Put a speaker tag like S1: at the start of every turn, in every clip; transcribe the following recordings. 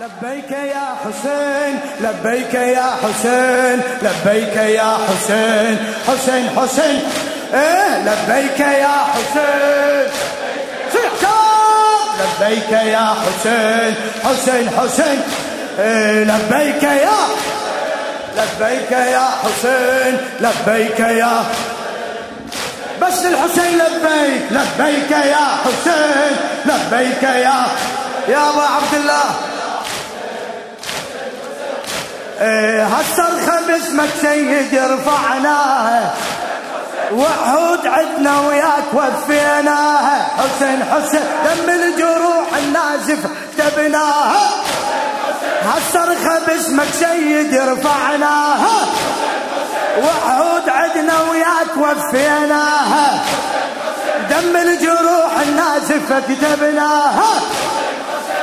S1: لبيك يا حسين لبيك يا حسين لبيك يا حسين حسين حسين. إيه؟ لبيك يا حسين. لبيك يا حسين حسين حسين. إيه؟ لبيك يا لبيك يا حسين لبيك يا. بس الحسين لبيك لبيك يا حسين لبيك يا. يا ابو عبد الله. هالصرخة باسمك سيد رفعناها وعهود عدنا وياك وفيناها حسين حسين دم الجروح النازف تبناها هالصرخة باسمك سيد رفعناها وعهود عدنا وياك وفيناها دم الجروح النازفة كتبناها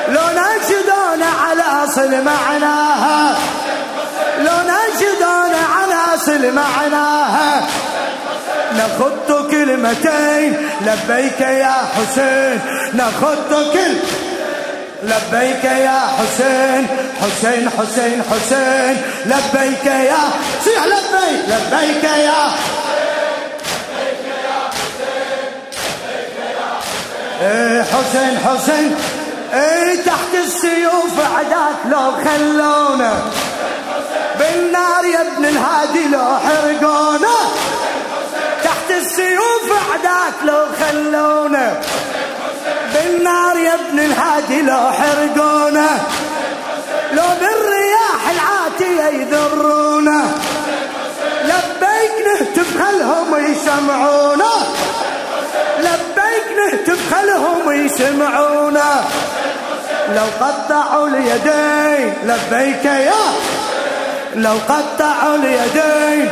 S1: لو نجدون على أصل معناها. أصل معناها نخط كلمتين. لبيك يا حسين. نخط كل لبيك يا حسين. حسين حسين حسين. لبيك يا صيح لبيك. لبيك يا إيه حسين حسين. اي تحت السيوف عداك لو خلونا. لو حرقونا تحت السيوف عداك لو خلونا. بالنار يا ابن الهادي لو حرقونا. لو بالرياح العاتية يذرونا. لبيك نهتف خلهم يسمعونا. لبيك نهتف خلهم يسمعونا. لو قطعوا اليدين لبيك يا لو قطعوا اليدين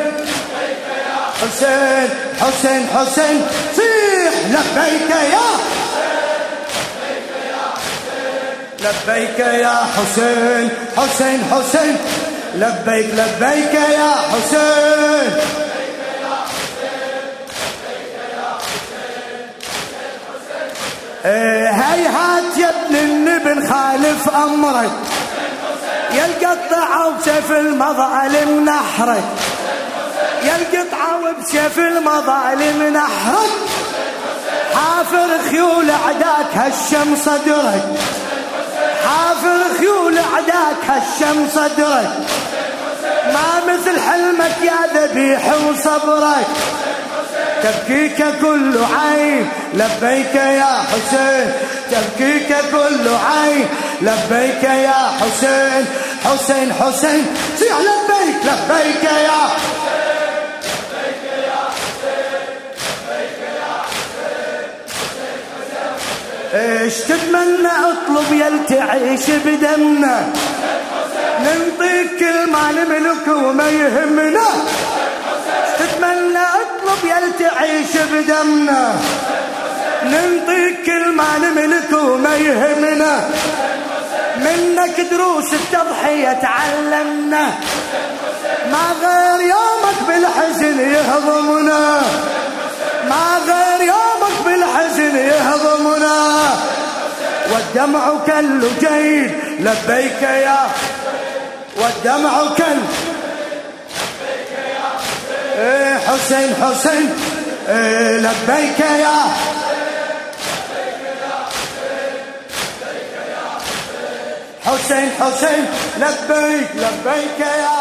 S1: حسين حسين حسين صيح لبيك يا لبيك يا حسين حسين حسين لبيك لبيك يا حسين. إيه، هيهات يا ابن النبي خالف أمرك. يا القطعة وبسيف المظالم نحرك يا القطعة وبسيف المظالم نحرك حافر خيول عداك هشم صدرك حافر خيول عداك هشم صدرك ما مثل حلمك يا ذبيح وصبرك. تبكيك كل عين لبيك يا حسين. تبكيك كل عين لبيك يا حسين. حسين حسين صيح لبيك لبيك يا إيش تتمنى اطلب يلتعيش بدمنا؟ ننطيك كل ما نملك وما يهمنا. يلتعيش بدمنا؟ ننطيك كل ما نملك وما يهمنا. منك دروس التضحية تعلمنا. ما غير يومك بالحزن يهضمنا. ما غير يومك بالحزن يهضمنا. والدمع كاللجين لبيك يا. والدمع كل. إيه حسين حسين. لبيك يا حسين حسين لبيك لبيك يا